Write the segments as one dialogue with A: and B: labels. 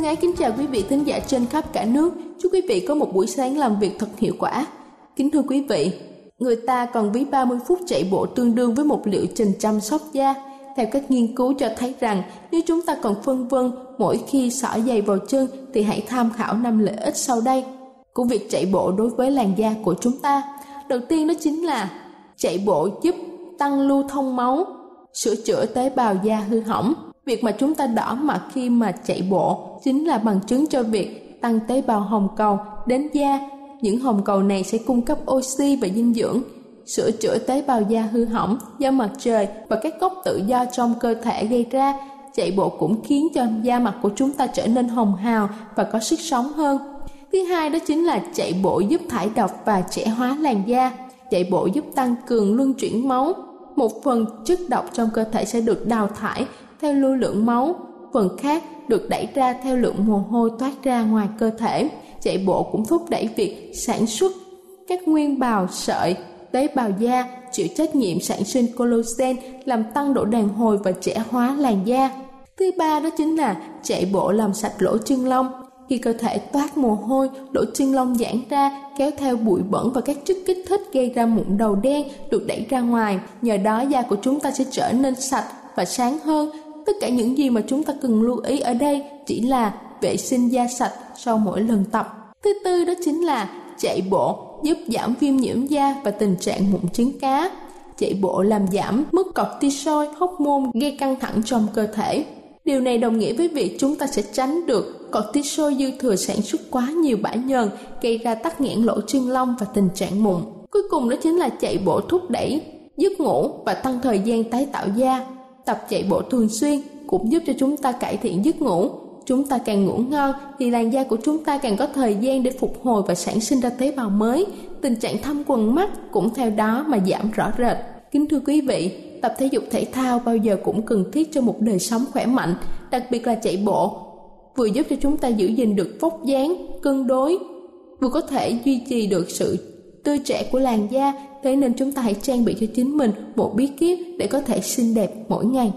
A: Thân ái kính chào quý vị thính giả trên khắp cả nước. Chúc quý vị có một buổi sáng làm việc thật hiệu quả. Kính thưa quý vị, người ta còn ví 30 phút chạy bộ tương đương với một liệu trình chăm sóc da. Theo các nghiên cứu cho thấy rằng nếu chúng ta còn phân vân mỗi khi xỏ giày vào chân thì hãy tham khảo năm lợi ích sau đây của việc chạy bộ đối với làn da của chúng ta. Đầu tiên đó chính là chạy bộ giúp tăng lưu thông máu, sửa chữa tế bào da hư hỏng. Việc mà chúng ta đỏ mặt khi mà chạy bộ chính là bằng chứng cho việc tăng tế bào hồng cầu đến da. Những hồng cầu này sẽ cung cấp oxy và dinh dưỡng, sửa chữa tế bào da hư hỏng do mặt trời và các gốc tự do trong cơ thể gây ra. Chạy bộ cũng khiến cho da mặt của chúng ta trở nên hồng hào và có sức sống hơn. Thứ hai đó chính là chạy bộ giúp thải độc và trẻ hóa làn da. Chạy bộ giúp tăng cường luân chuyển máu. Một phần chất độc trong cơ thể sẽ được đào thải theo lưu lượng máu, phần khác được đẩy ra theo lượng mồ hôi thoát ra ngoài cơ thể. Chạy bộ cũng thúc đẩy việc sản xuất các nguyên bào sợi, tế bào da chịu trách nhiệm sản sinh collagen làm tăng độ đàn hồi và trẻ hóa làn da. Thứ ba đó chính là chạy bộ làm sạch lỗ chân lông. Khi cơ thể toát mồ hôi, lỗ chân lông giãn ra, kéo theo bụi bẩn và các chất kích thích gây ra mụn đầu đen được đẩy ra ngoài. Nhờ đó da của chúng ta sẽ trở nên sạch và sáng hơn, tất cả những gì mà chúng ta cần lưu ý ở đây chỉ là vệ sinh da sạch sau mỗi lần tập. Thứ tư đó chính là chạy bộ, giúp giảm viêm nhiễm da và tình trạng mụn trứng cá. Chạy bộ làm giảm mức cortisol hormone gây căng thẳng trong cơ thể. Điều này đồng nghĩa với việc chúng ta sẽ tránh được cortisol dư thừa sản xuất quá nhiều bã nhờn, gây ra tắc nghẽn lỗ chân lông và tình trạng mụn. Cuối cùng đó chính là chạy bộ thúc đẩy, giấc ngủ và tăng thời gian tái tạo da tập chạy bộ thường xuyên cũng giúp cho chúng ta cải thiện giấc ngủ. Chúng ta càng ngủ ngon thì làn da của chúng ta càng có thời gian để phục hồi và sản sinh ra tế bào mới. Tình trạng thâm quần mắt cũng theo đó mà giảm rõ rệt. Kính thưa quý vị, tập thể dục thể thao bao giờ cũng cần thiết cho một đời sống khỏe mạnh, đặc biệt là chạy bộ, vừa giúp cho chúng ta giữ gìn được vóc dáng, cân đối, vừa có thể duy trì được sự tươi trẻ của làn da thế nên chúng ta hãy trang bị cho chính mình một bí kíp để có thể xinh đẹp mỗi ngày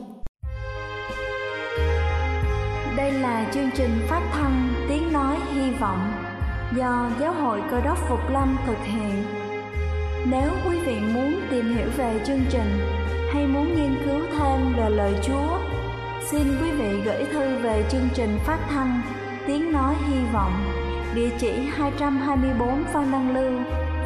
B: Đây là chương trình phát thanh Tiếng Nói Hy Vọng do Giáo hội Cơ đốc Phục Lâm thực hiện. Nếu quý vị muốn tìm hiểu về chương trình hay muốn nghiên cứu thêm về lời Chúa, xin quý vị gửi thư về chương trình phát thanh Tiếng Nói Hy Vọng, địa chỉ 224 Phan Đăng Lưu,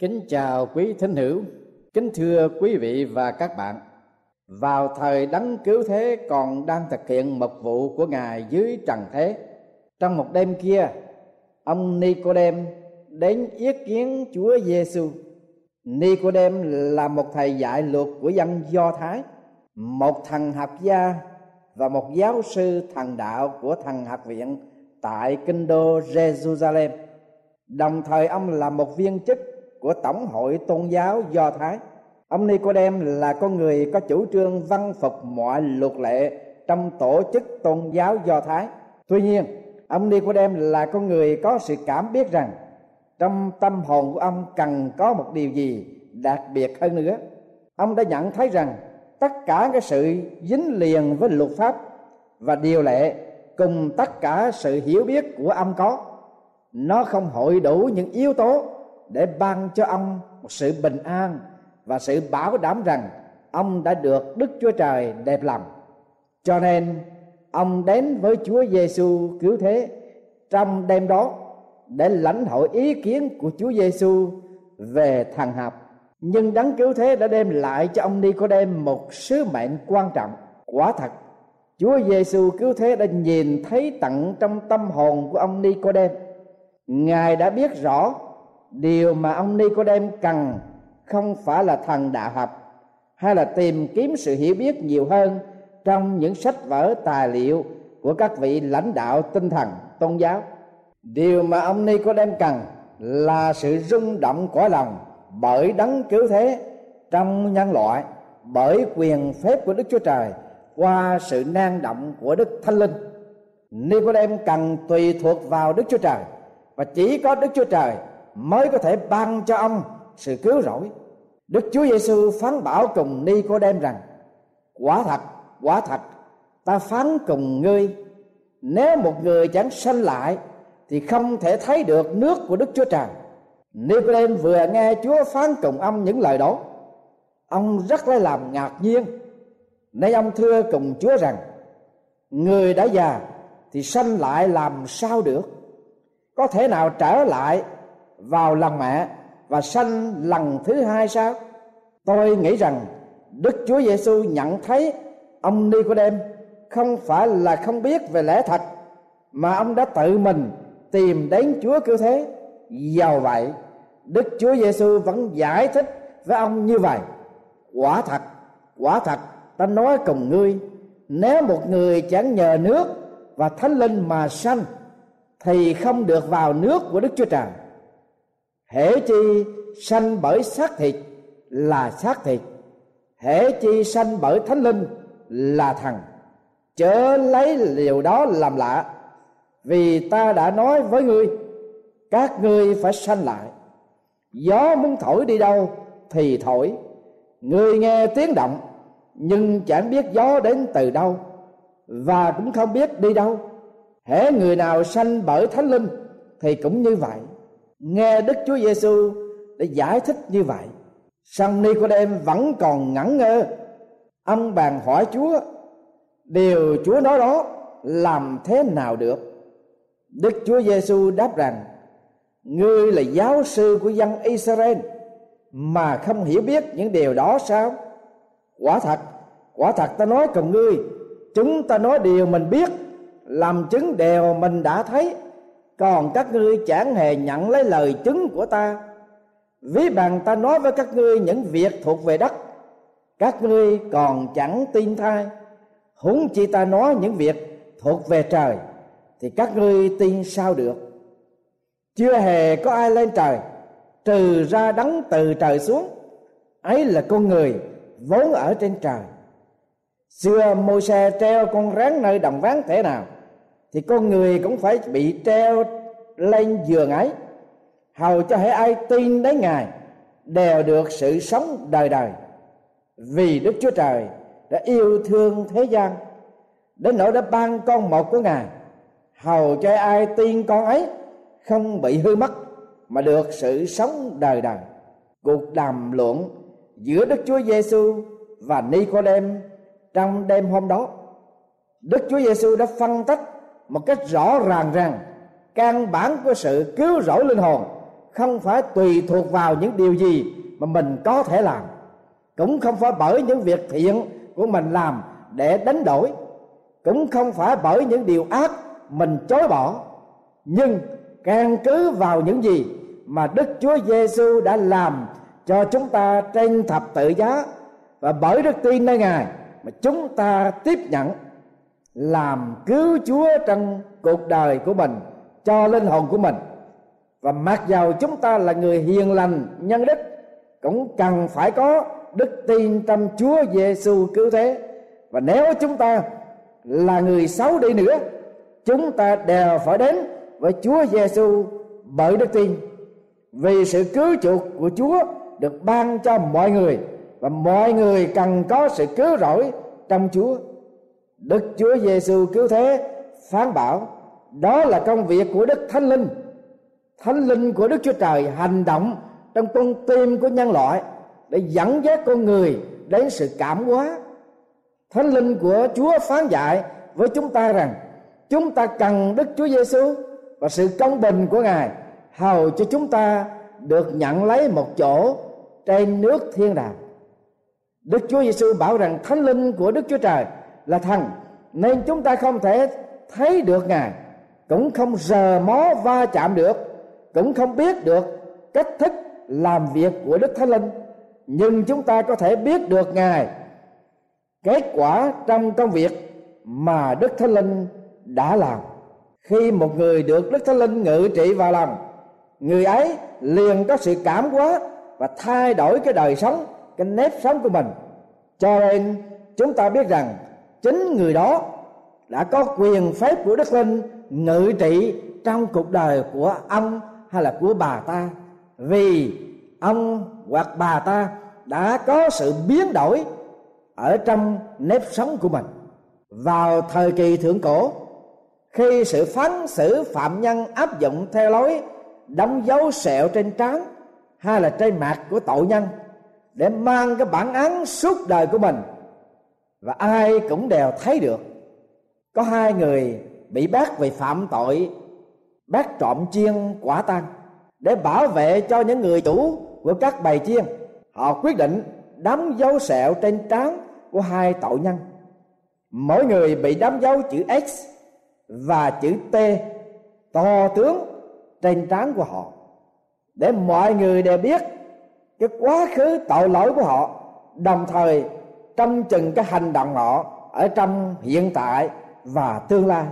C: Kính chào quý thính hữu, kính thưa quý vị và các bạn. vào thời đấng cứu thế còn đang thực hiện mật vụ của ngài dưới trần thế trong một đêm kia ông Nicodem đến yết kiến Chúa Giêsu. Nicodem là một thầy dạy luật của dân Do Thái, một thằng học gia và một giáo sư thần đạo của thần học viện tại kinh đô Jerusalem. Đồng thời ông là một viên chức của Tổng hội Tôn giáo Do Thái. Ông Nicodem là con người có chủ trương văn phục mọi luật lệ trong tổ chức tôn giáo Do Thái. Tuy nhiên, ông Nicodem là con người có sự cảm biết rằng trong tâm hồn của ông cần có một điều gì đặc biệt hơn nữa. Ông đã nhận thấy rằng tất cả cái sự dính liền với luật pháp và điều lệ cùng tất cả sự hiểu biết của ông có nó không hội đủ những yếu tố để ban cho ông một sự bình an và sự bảo đảm rằng ông đã được Đức Chúa Trời đẹp lòng. Cho nên ông đến với Chúa Giêsu cứu thế trong đêm đó để lãnh hội ý kiến của Chúa Giêsu về thằng học. Nhưng đấng cứu thế đã đem lại cho ông đi có đêm một sứ mệnh quan trọng. Quả thật, Chúa Giêsu cứu thế đã nhìn thấy tận trong tâm hồn của ông đi có đêm. Ngài đã biết rõ điều mà ông Nicodem cần không phải là thần đạo học, hay là tìm kiếm sự hiểu biết nhiều hơn trong những sách vở tài liệu của các vị lãnh đạo tinh thần, tôn giáo điều mà ông Nicodem cần là sự rung động cõi lòng bởi đấng cứu thế trong nhân loại, bởi quyền phép của Đức Chúa Trời qua sự năng động của Đức Thánh Linh. Nicodem cần tùy thuộc vào Đức Chúa Trời, và chỉ có Đức Chúa Trời mới có thể ban cho ông sự cứu rỗi. Đức Chúa Giêsu phán bảo cùng Nicodem rằng: Quả thật, quả thật, ta phán cùng ngươi, nếu một người chẳng sanh lại thì không thể thấy được nước của Đức Chúa Trời. Nicodem vừa nghe Chúa phán cùng ông những lời đó, ông rất lấy làm ngạc nhiên. Nay ông thưa cùng Chúa rằng: Người đã già thì sanh lại làm sao được? Có thể nào trở lại vào lòng mẹ và sanh lần thứ hai sao? Tôi nghĩ rằng Đức Chúa Giêsu nhận thấy ông Nicodem không phải là không biết về lẽ thật mà ông đã tự mình tìm đến Chúa cứu thế. Dầu vậy, Đức Chúa Giêsu vẫn giải thích với ông như vậy. Quả thật, quả thật, ta nói cùng ngươi, nếu một người chẳng nhờ nước và thánh linh mà sanh thì không được vào nước của Đức Chúa Trời. Hễ chi sanh bởi xác thịt là xác thịt, hễ chi sanh bởi thánh linh là thần. Chớ lấy điều đó làm lạ vì ta đã nói với ngươi các ngươi phải sanh lại. Gió muốn thổi đi đâu thì thổi. Ngươi nghe tiếng động nhưng chẳng biết gió đến từ đâu và cũng không biết đi đâu. Hễ người nào sanh bởi thánh linh thì cũng như vậy nghe đức chúa giêsu để giải thích như vậy song Nicodem vẫn còn ngẩn ngơ. Ông bàn hỏi chúa điều chúa nói đó làm thế nào được? Đức Chúa Giêsu đáp rằng: Ngươi là giáo sư của dân Israel mà không hiểu biết những điều đó sao? Quả thật, quả thật ta nói cùng ngươi, chúng ta nói điều mình biết, làm chứng điều mình đã thấy, còn các ngươi chẳng hề nhận lấy lời chứng của ta. Ví bằng ta nói với các ngươi những việc thuộc về đất, các ngươi còn chẳng tin thay. Huống chi ta nói những việc thuộc về trời thì các ngươi tin sao được chưa hề có ai lên trời trừ ra đấng từ trời xuống ấy là con người vốn ở trên trời xưa môi xe treo con rắn nơi đồng ván thế nào thì con người cũng phải bị treo lên giường ấy, hầu cho hễ ai tin đến ngài đều được sự sống đời đời. Vì đức chúa trời đã yêu thương thế gian, đến nỗi đã ban con một của ngài, hầu cho ai tin con ấy không bị hư mất mà được sự sống đời đời. Cuộc đàm luận giữa Đức Chúa Giêsu và Nicodem trong đêm hôm đó, Đức Chúa Giêsu đã phân tích một cách rõ ràng rằng căn bản của sự cứu rỗi linh hồn không phải tùy thuộc vào những điều gì mà mình có thể làm, cũng không phải bởi những việc thiện của mình làm để đánh đổi, cũng không phải bởi những điều ác mình chối bỏ. Nhưng căn cứ vào những gì mà Đức Chúa Giêsu đã làm cho chúng ta trên thập tự giá, và bởi đức tin nơi Ngài mà chúng ta tiếp nhận làm cứu Chúa trong cuộc đời của mình, cho linh hồn của mình. Và mặc dầu chúng ta là người hiền lành, nhân đức, cũng cần phải có đức tin trong Chúa Giêsu cứu thế. Và nếu chúng ta là người xấu đi nữa, chúng ta đều phải đến với Chúa Giêsu bởi đức tin. Vì sự cứu chuộc của Chúa được ban cho mọi người, và mọi người cần có sự cứu rỗi trong Chúa. Đức Chúa Giêsu cứu thế, phán bảo, đó là công việc của Đức Thánh Linh. Thánh Linh của Đức Chúa Trời hành động trong con tim của nhân loại để dẫn dắt con người đến sự cảm hóa. Thánh Linh của Chúa phán dạy với chúng ta rằng, chúng ta cần Đức Chúa Giêsu và sự công bình của Ngài hầu cho chúng ta được nhận lấy một chỗ trên nước thiên đàng. Đức Chúa Giêsu bảo rằng Thánh Linh của Đức Chúa Trời là thần nên chúng ta không thể thấy được Ngài, cũng không rờ mó va chạm được, cũng không biết được cách thức làm việc của Đức Thánh Linh, nhưng chúng ta có thể biết được Ngài kết quả trong công việc mà Đức Thánh Linh đã làm. Khi một người được Đức Thánh Linh ngự trị vào lòng, người ấy liền có sự cảm hóa và thay đổi cái đời sống cái nếp sống của mình cho nên chúng ta biết rằng chính người đó đã có quyền phép của đức linh ngự trị trong cuộc đời của ông hay là của bà ta. Vì ông hoặc bà ta đã có sự biến đổi ở trong nếp sống của mình. Vào thời kỳ thượng cổ, khi sự phán xử phạm nhân áp dụng theo lối đóng dấu sẹo trên trán hay là trên mặt của tội nhân để mang cái bản án suốt đời của mình và ai cũng đều thấy được. Có hai người bị bắt vì phạm tội bắt trộm chiên quả tang, để bảo vệ cho những người chủ của các bầy chiên. Họ quyết định đóng dấu sẹo trên trán của hai tội nhân. Mỗi người bị đóng dấu chữ x và chữ t to tướng trên trán của họ, để mọi người đều biết cái quá khứ tội lỗi của họ. Đồng thời trong chừng cái hành động họ ở trong hiện tại và tương lai.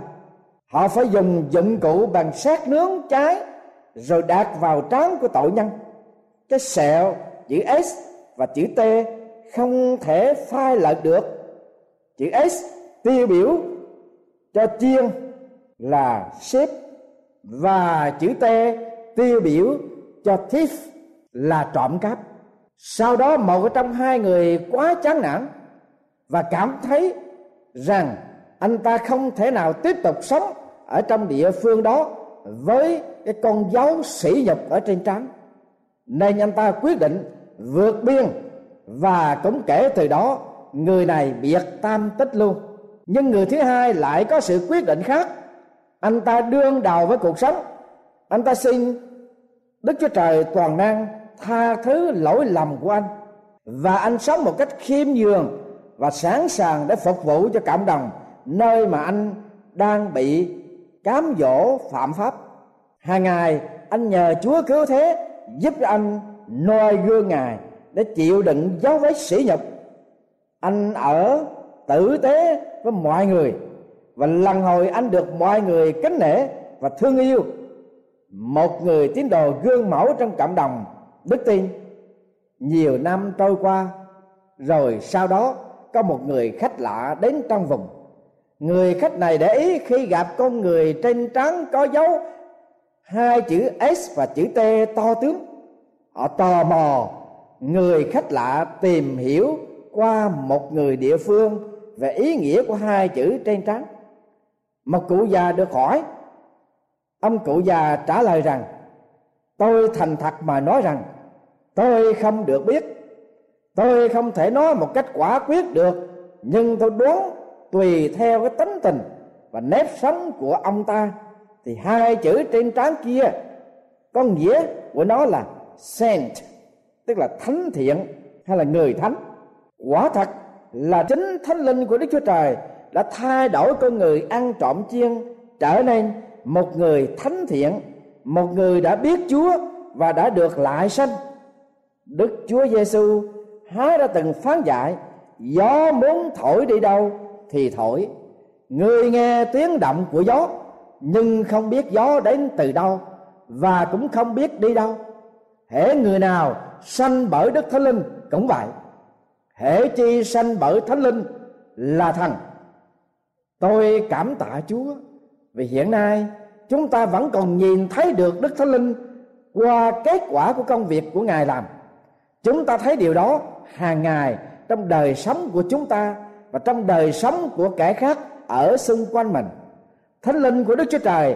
C: Họ phải dùng dụng cụ bằng sát nướng cháy rồi đặt vào trán của tội nhân. Cái sẹo chữ s và chữ t không thể phai lợt được. Chữ s tiêu biểu cho chiên là ship và chữ t tiêu biểu cho thief là trộm cắp sau đó một trong hai người quá chán nản và cảm thấy rằng anh ta không thể nào tiếp tục sống ở trong địa phương đó với cái con dấu sỉ nhục ở trên trán. Nên anh ta quyết định vượt biên và cũng kể từ đó người này biệt tam tích luôn. Nhưng người thứ hai lại có sự quyết định khác. Anh ta đương đầu với cuộc sống. Anh ta xin đức chúa trời toàn năng tha thứ lỗi lầm của anh. Và anh sống một cách khiêm nhường và sẵn sàng để phục vụ cho cộng đồng nơi mà anh đang bị cám dỗ phạm pháp. Hàng ngày, anh nhờ chúa cứu thế, giúp anh noi gương ngài để chịu đựng dấu vết sỉ nhục. Anh ở tử tế với mọi người và lần hồi anh được mọi người kính nể và thương yêu, một người tín đồ gương mẫu trong cộng đồng đức tin, nhiều năm trôi qua, rồi sau đó có một người khách lạ đến trong vùng. Người khách này để ý khi gặp con người trên trán có dấu hai chữ s và chữ t to tướng. Họ tò mò, người khách lạ tìm hiểu qua một người địa phương về ý nghĩa của hai chữ trên trán. Một cụ già được hỏi, ông cụ già trả lời rằng, tôi thành thật mà nói rằng tôi không được biết. Tôi không thể nói một cách quả quyết được, nhưng tôi đoán tùy theo cái tính tình và nếp sống của ông ta, thì hai chữ trên trán kia có nghĩa của nó là saint, tức là thánh thiện hay là người thánh. Quả thật là chính thánh linh của đức chúa trời đã thay đổi con người ăn trộm chiên, trở nên một người thánh thiện, một người đã biết chúa và đã được lại sanh đức chúa giêsu há đã từng phán dạy, gió muốn thổi đi đâu thì thổi. Người nghe tiếng động của gió, nhưng không biết gió đến từ đâu và cũng không biết đi đâu. Hễ người nào sanh bởi đức thánh linh cũng vậy. Hễ chi sanh bởi thánh linh là thần. Tôi cảm tạ chúa vì hiện nay chúng ta vẫn còn nhìn thấy được đức thánh linh qua kết quả của công việc của ngài làm chúng ta thấy điều đó hàng ngày trong đời sống của chúng ta và trong đời sống của kẻ khác ở xung quanh mình thánh linh của đức chúa trời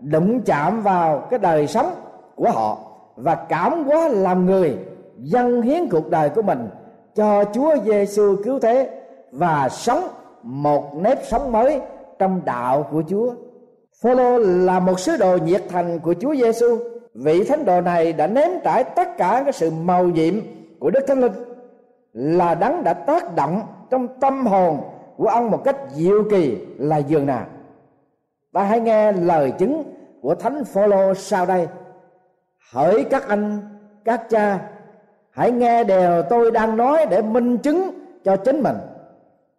C: đụng chạm vào cái đời sống của họ và cảm hóa làm người, dâng hiến cuộc đời của mình cho Chúa Giêsu cứu thế và sống một nếp sống mới trong đạo của Chúa. Phaolô là một sứ đồ nhiệt thành của Chúa Giêsu. Vị thánh đồ này đã nếm trải tất cả cái sự màu nhiệm của Đức Thánh Linh là đấng đã tác động trong tâm hồn của ông một cách diệu kỳ là dường nào. Ta hãy nghe lời chứng của Thánh Phaolô sau đây. Hỡi các anh, các cha, hãy nghe điều tôi đang nói để minh chứng cho chính mình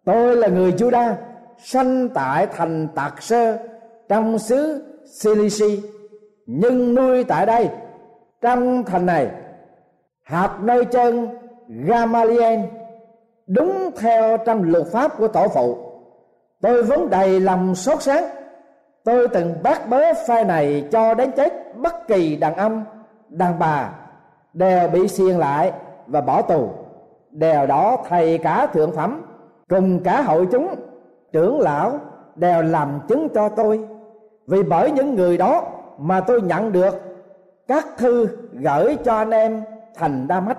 C: tôi là người Juda sanh tại thành Tạc Sơ trong xứ Cilici nhưng nuôi tại đây, trong thành này, hạt nơi chân Gamaliel, đúng theo trong luật pháp của tổ phụ. Tôi vốn đầy lòng sốt sáng. Tôi từng bác bớ phai này cho đến chết bất kỳ đàn ông, đàn bà, đều bị xiên lại và bỏ tù. Đều đó thầy cả thượng phẩm, cùng cả hội chúng, trưởng lão, đều làm chứng cho tôi. Vì bởi những người đó mà tôi nhận được, các thư gửi cho anh em thành đa mách.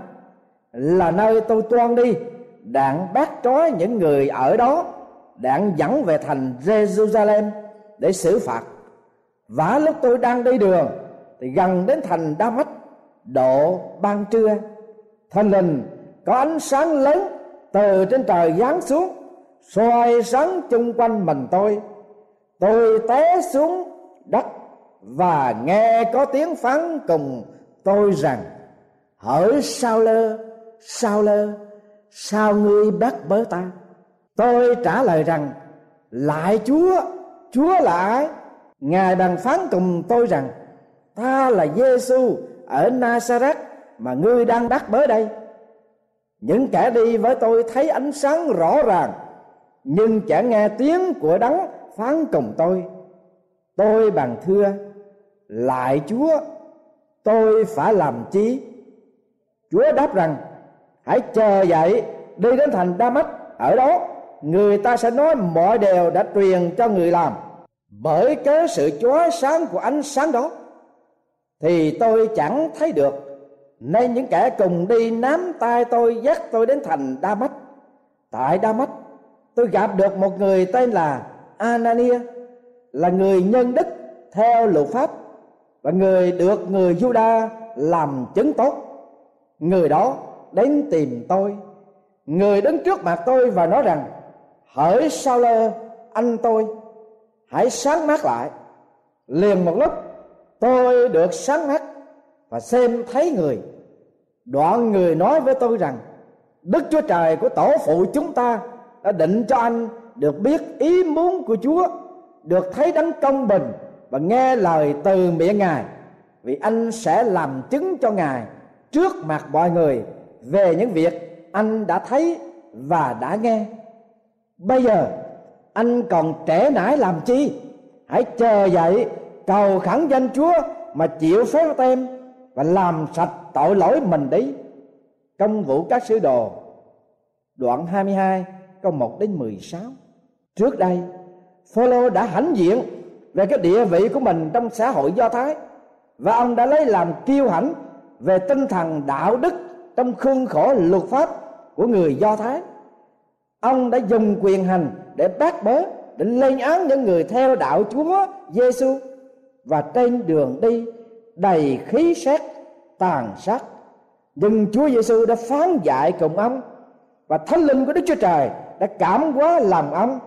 C: Là nơi tôi toan đi, đạn bắt trói những người ở đó, đạn dẫn về thành Jerusalem để xử phạt. Và lúc tôi đang đi đường, thì gần đến thành đa mách, độ ban trưa. Thân linh có ánh sáng lớn từ trên trời giáng xuống, soi sáng chung quanh mình tôi. Tôi té xuống đất và nghe có tiếng phán cùng tôi rằng, hỡi sao lơ sao lơ sao ngươi bắt bớ ta? Tôi trả lời rằng, lại chúa chúa là ai? Ngài bàn phán cùng tôi rằng, ta là giêsu ở Nazareth mà ngươi đang đắc bớ đây. Những kẻ đi với tôi thấy ánh sáng rõ ràng, nhưng chẳng nghe tiếng của đấng phán cùng tôi. Tôi bằng thưa lại chúa, tôi phải làm chi? Chúa đáp rằng, hãy chờ dậy, đi đến thành đa mách ở đó, người ta sẽ nói mọi điều đã truyền cho người làm. Bởi cái sự chói sáng của ánh sáng đó, thì tôi chẳng thấy được. Nên những kẻ cùng đi nắm tay tôi, dắt tôi đến thành đa mách tại đa mách tôi gặp được một người tên là anania, là người nhân đức theo luật pháp và người được người juda làm chứng tốt. Người đó đến tìm tôi. Người đứng trước mặt tôi và nói rằng, hỡi sao lơ anh tôi, hãy sáng mắt lại. Liền một lúc, tôi được sáng mắt và xem thấy người. Đoạn người nói với tôi rằng, đức chúa trời của tổ phụ chúng ta đã định cho anh được biết ý muốn của chúa, được thấy đấng công bình và nghe lời từ miệng ngài vì anh sẽ làm chứng cho ngài trước mặt mọi người về những việc anh đã thấy và đã nghe bây giờ anh còn trẻ nải làm chi hãy chờ dậy cầu khẩn danh Chúa mà chịu phép tem và làm sạch tội lỗi mình đi. Công vụ các sứ đồ đoạn 22 câu 1 đến 16. Trước đây, Phaolô đã hãnh diện về cái địa vị của mình trong xã hội Do Thái. Và ông đã lấy làm kiêu hãnh về tinh thần đạo đức trong khuôn khổ luật pháp của người Do Thái. Ông đã dùng quyền hành để bác bớ, để lên án những người theo đạo Chúa Giêsu và trên đường đi đầy khí xét tàn sát. Nhưng Chúa Giêsu đã phán dạy cùng ông và thánh linh của đức chúa trời đã cảm hóa lòng ông.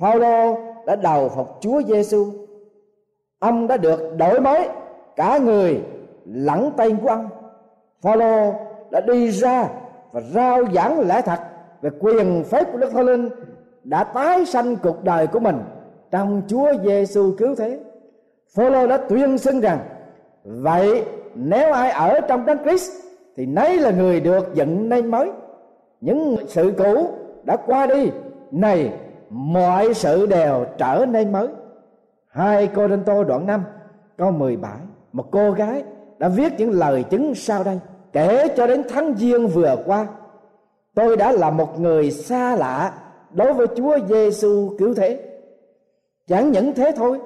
C: Phaolô đã đầu phục Chúa Giêsu. Ông đã được đổi mới cả người lẫn tay của ông. Phaolô đã đi ra và rao giảng lẽ thật về quyền phép của Đức Thánh Linh đã tái sanh cuộc đời của mình trong Chúa Giêsu cứu thế. Phaolô đã tuyên xưng rằng vậy nếu ai ở trong Đấng Christ thì nấy là người được dựng nên mới. Những sự cũ đã qua đi, này mọi sự đều trở nên mới. Hai Cô đinh Tô đoạn 5 câu 17 Một cô gái đã viết những lời chứng sau đây Kể cho đến tháng Giêng vừa qua Tôi đã là một người xa lạ đối với Chúa Giêsu cứu thế. Chẳng những thế thôi,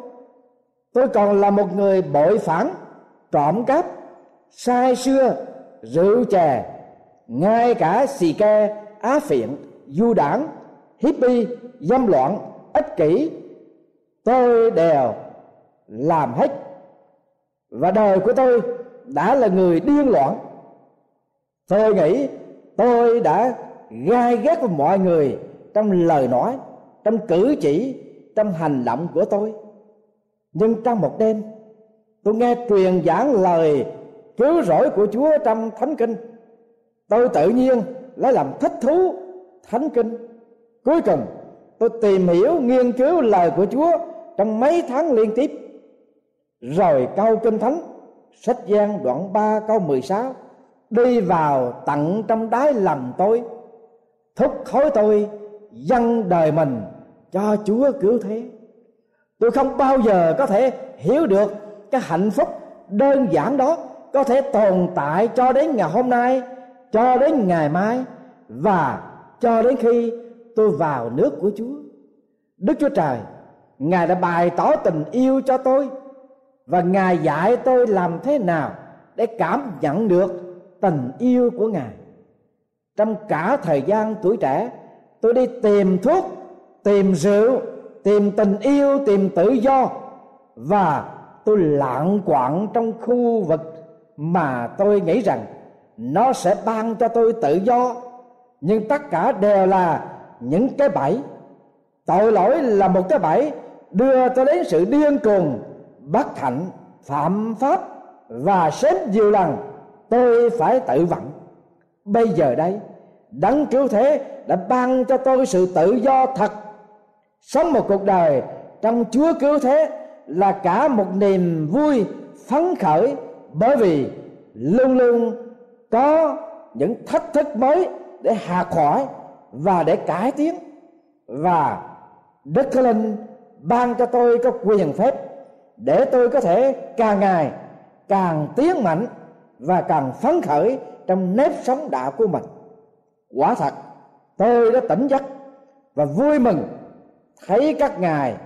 C: tôi còn là một người bội phản, trộm cắp, sai xưa, rượu chè, ngay cả xì ke, á phiện, du đảng, hippie, dâm loạn, ích kỷ, tôi đều làm hết. Và đời của tôi đã là người điên loạn. Tôi nghĩ tôi đã gai ghét với mọi người trong lời nói trong cử chỉ trong hành động của tôi nhưng trong một đêm tôi nghe truyền giảng lời cứu rỗi của chúa trong thánh kinh tôi tự nhiên lấy làm thích thú thánh kinh cuối cùng tôi tìm hiểu nghiên cứu lời của chúa trong mấy tháng liên tiếp rồi câu kinh thánh sách gian đoạn 3 câu 16 đi vào tận trong đáy lòng tôi thúc khối tôi dâng đời mình cho Chúa cứu thế. Tôi không bao giờ có thể hiểu được cái hạnh phúc đơn giản đó có thể tồn tại cho đến ngày hôm nay, cho đến ngày mai và cho đến khi tôi vào nước của Chúa. Đức Chúa Trời, Ngài đã bày tỏ tình yêu cho tôi và Ngài dạy tôi làm thế nào để cảm nhận được tình yêu của Ngài. Trong cả thời gian tuổi trẻ, tôi đi tìm thuốc tìm rượu tìm tình yêu tìm tự do và tôi lạng quạng trong khu vực mà tôi nghĩ rằng nó sẽ ban cho tôi tự do nhưng tất cả đều là những cái bẫy. Tội lỗi là một cái bẫy đưa tôi đến sự điên cuồng, bất hạnh, phạm pháp và sớm nhiều lần tôi phải tự vận bây giờ đây, đấng cứu thế đã ban cho tôi sự tự do thật. Sống một cuộc đời trong chúa cứu thế là cả một niềm vui, phấn khởi bởi vì luôn luôn có những thách thức mới để hạ khỏi và để cải tiến và đức thánh linh ban cho tôi có quyền phép để tôi có thể càng ngày càng tiến mạnh và càng phấn khởi trong nếp sống đạo của mình. Quả thật, tôi đã tỉnh giấc và vui mừng thấy các ngài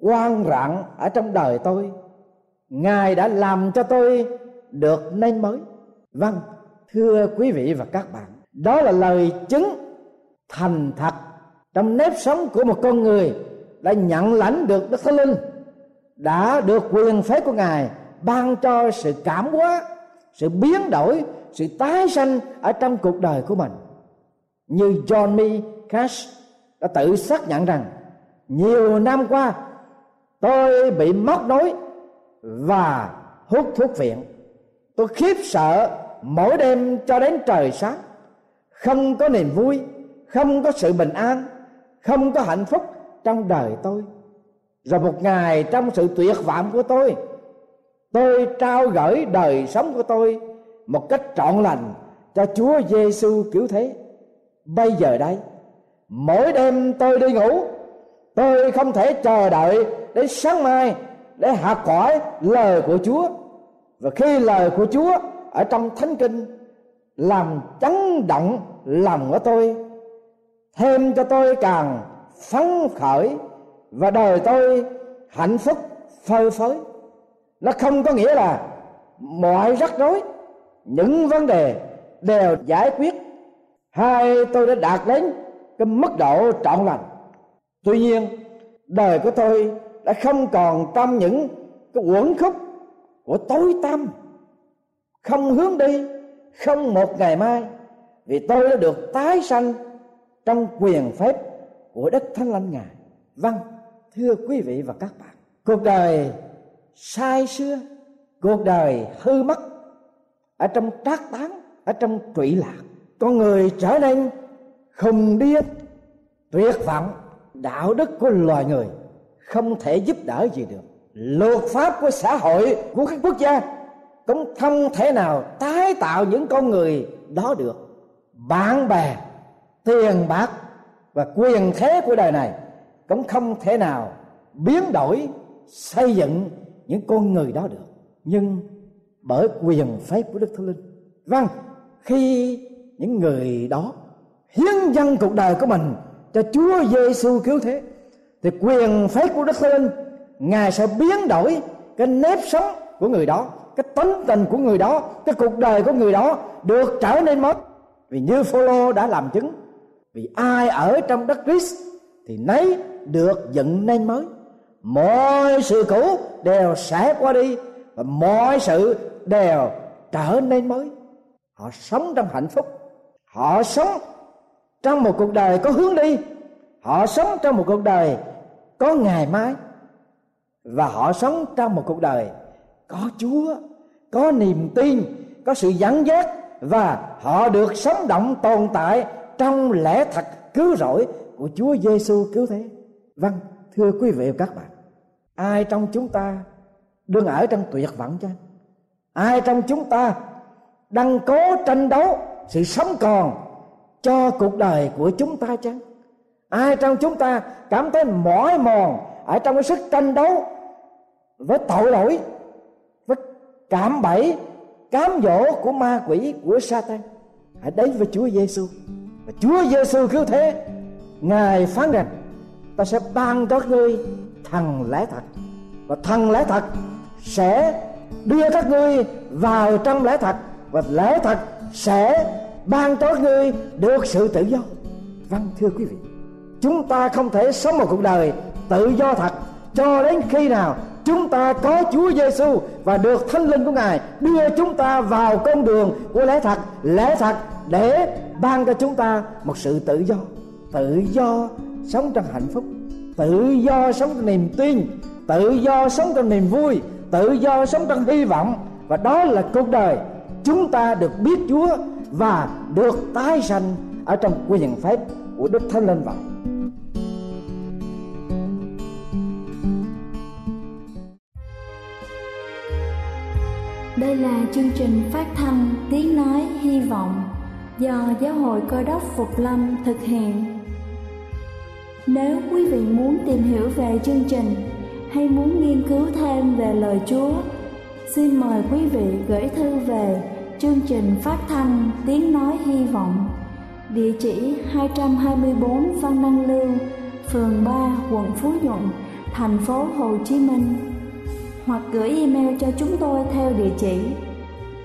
C: quan rạng ở trong đời tôi. Ngài đã làm cho tôi được nên mới. Vâng thưa quý vị và các bạn, đó là lời chứng thành thật, trong nếp sống của một con người đã nhận lãnh được đức thánh linh, đã được quyền phép của ngài ban cho sự cảm hóa, sự biến đổi, sự tái sanh ở trong cuộc đời của mình. Như John Me Cash đã tự xác nhận rằng, nhiều năm qua, tôi bị móc nối và hút thuốc viện. Tôi khiếp sợ mỗi đêm cho đến trời sáng, không có niềm vui không có sự bình an, không có hạnh phúc trong đời tôi. Rồi một ngày trong sự tuyệt vọng của tôi tôi trao gửi đời sống của tôi một cách trọn lành cho Chúa Giêsu cứu thế. Bây giờ đây, mỗi đêm tôi đi ngủ, tôi không thể chờ đợi đến sáng mai để hạ cõi lời của chúa. Và khi lời của chúa ở trong thánh kinh làm chấn động lòng của tôi thêm cho tôi càng phấn khởi và đời tôi hạnh phúc phơi phới. Nó không có nghĩa là mọi rắc rối, những vấn đề đều giải quyết. Hai tôi đã đạt đến cái mức độ trọn lành. Tuy nhiên, đời của tôi đã không còn trong những cái uẩn khúc của tối tăm. Không hướng đi, không một ngày mai, vì tôi đã được tái sanh trong quyền phép của đất thánh lanh ngài. Vâng thưa quý vị và các bạn, cuộc đời sai xưa, cuộc đời hư mất, ở trong trác tán, ở trong trụy lạc, con người trở nên khùng điên tuyệt vọng, đạo đức của loài người không thể giúp đỡ gì được. Luật pháp của xã hội, của các quốc gia cũng không thể nào tái tạo những con người đó được. Bạn bè tiền bạc và quyền thế của đời này cũng không thể nào biến đổi, xây dựng những con người đó được. Nhưng bởi quyền phép của đức thánh linh vâng khi những người đó hiến dâng cuộc đời của mình cho Chúa Giêsu cứu thế, thì quyền phép của Đức Thánh Linh, ngài sẽ biến đổi cái nếp sống của người đó, cái tính tình của người đó, cái cuộc đời của người đó được trở nên mới. Vì như Phaolô đã làm chứng vì ai ở trong đất Christ thì nấy được dựng nên mới. Mọi sự cũ đều sẽ qua đi và mọi sự đều trở nên mới. Họ sống trong hạnh phúc. Họ sống trong một cuộc đời có hướng đi. Họ sống trong một cuộc đời có ngày mai. Và họ sống trong một cuộc đời có chúa, có niềm tin, có sự dẫn dắt và họ được sống động tồn tại trong lẽ thật cứu rỗi của Chúa Giêsu cứu thế. Vâng, thưa quý vị và các bạn, ai trong chúng ta đương ở trong tuyệt vọng chăng? Ai trong chúng ta đang cố tranh đấu sự sống còn cho cuộc đời của chúng ta chăng? Ai trong chúng ta cảm thấy mỏi mòn ở trong cái sức tranh đấu với tội lỗi, với cảm bẫy, cám dỗ của ma quỷ của Satan? Hãy đến với Chúa Giêsu và Chúa Giêsu cứu thế ngài phán rằng ta sẽ ban cho ngươi thần lẽ thật và thần lẽ thật sẽ đưa các ngươi vào trong lẽ thật và lẽ thật sẽ ban cho ngươi được sự tự do. Vâng thưa quý vị chúng ta không thể sống một cuộc đời tự do thật cho đến khi nào chúng ta có Chúa Giêsu và được Thánh Linh của Ngài đưa chúng ta vào con đường của lẽ thật, lẽ thật để ban cho chúng ta một sự tự do. Tự do sống trong hạnh phúc. Tự do sống trong niềm tin. Tự do sống trong niềm vui. Tự do sống trong hy vọng. Và đó là cuộc đời chúng ta được biết Chúa và được tái sanh ở trong quyền phép của Đức Thánh Linh vậy.
B: Đây là chương trình phát thanh tiếng nói hy vọng do Giáo hội Cơ đốc Phục Lâm thực hiện. Nếu quý vị muốn tìm hiểu về chương trình hay muốn nghiên cứu thêm về lời Chúa, xin mời quý vị gửi thư về chương trình phát thanh Tiếng Nói Hy Vọng, địa chỉ 224 Văn Đăng Lưu, phường 3, quận Phú Nhuận, thành phố Hồ Chí Minh hoặc gửi email cho chúng tôi theo địa chỉ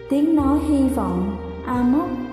B: tiếng nói hy vọng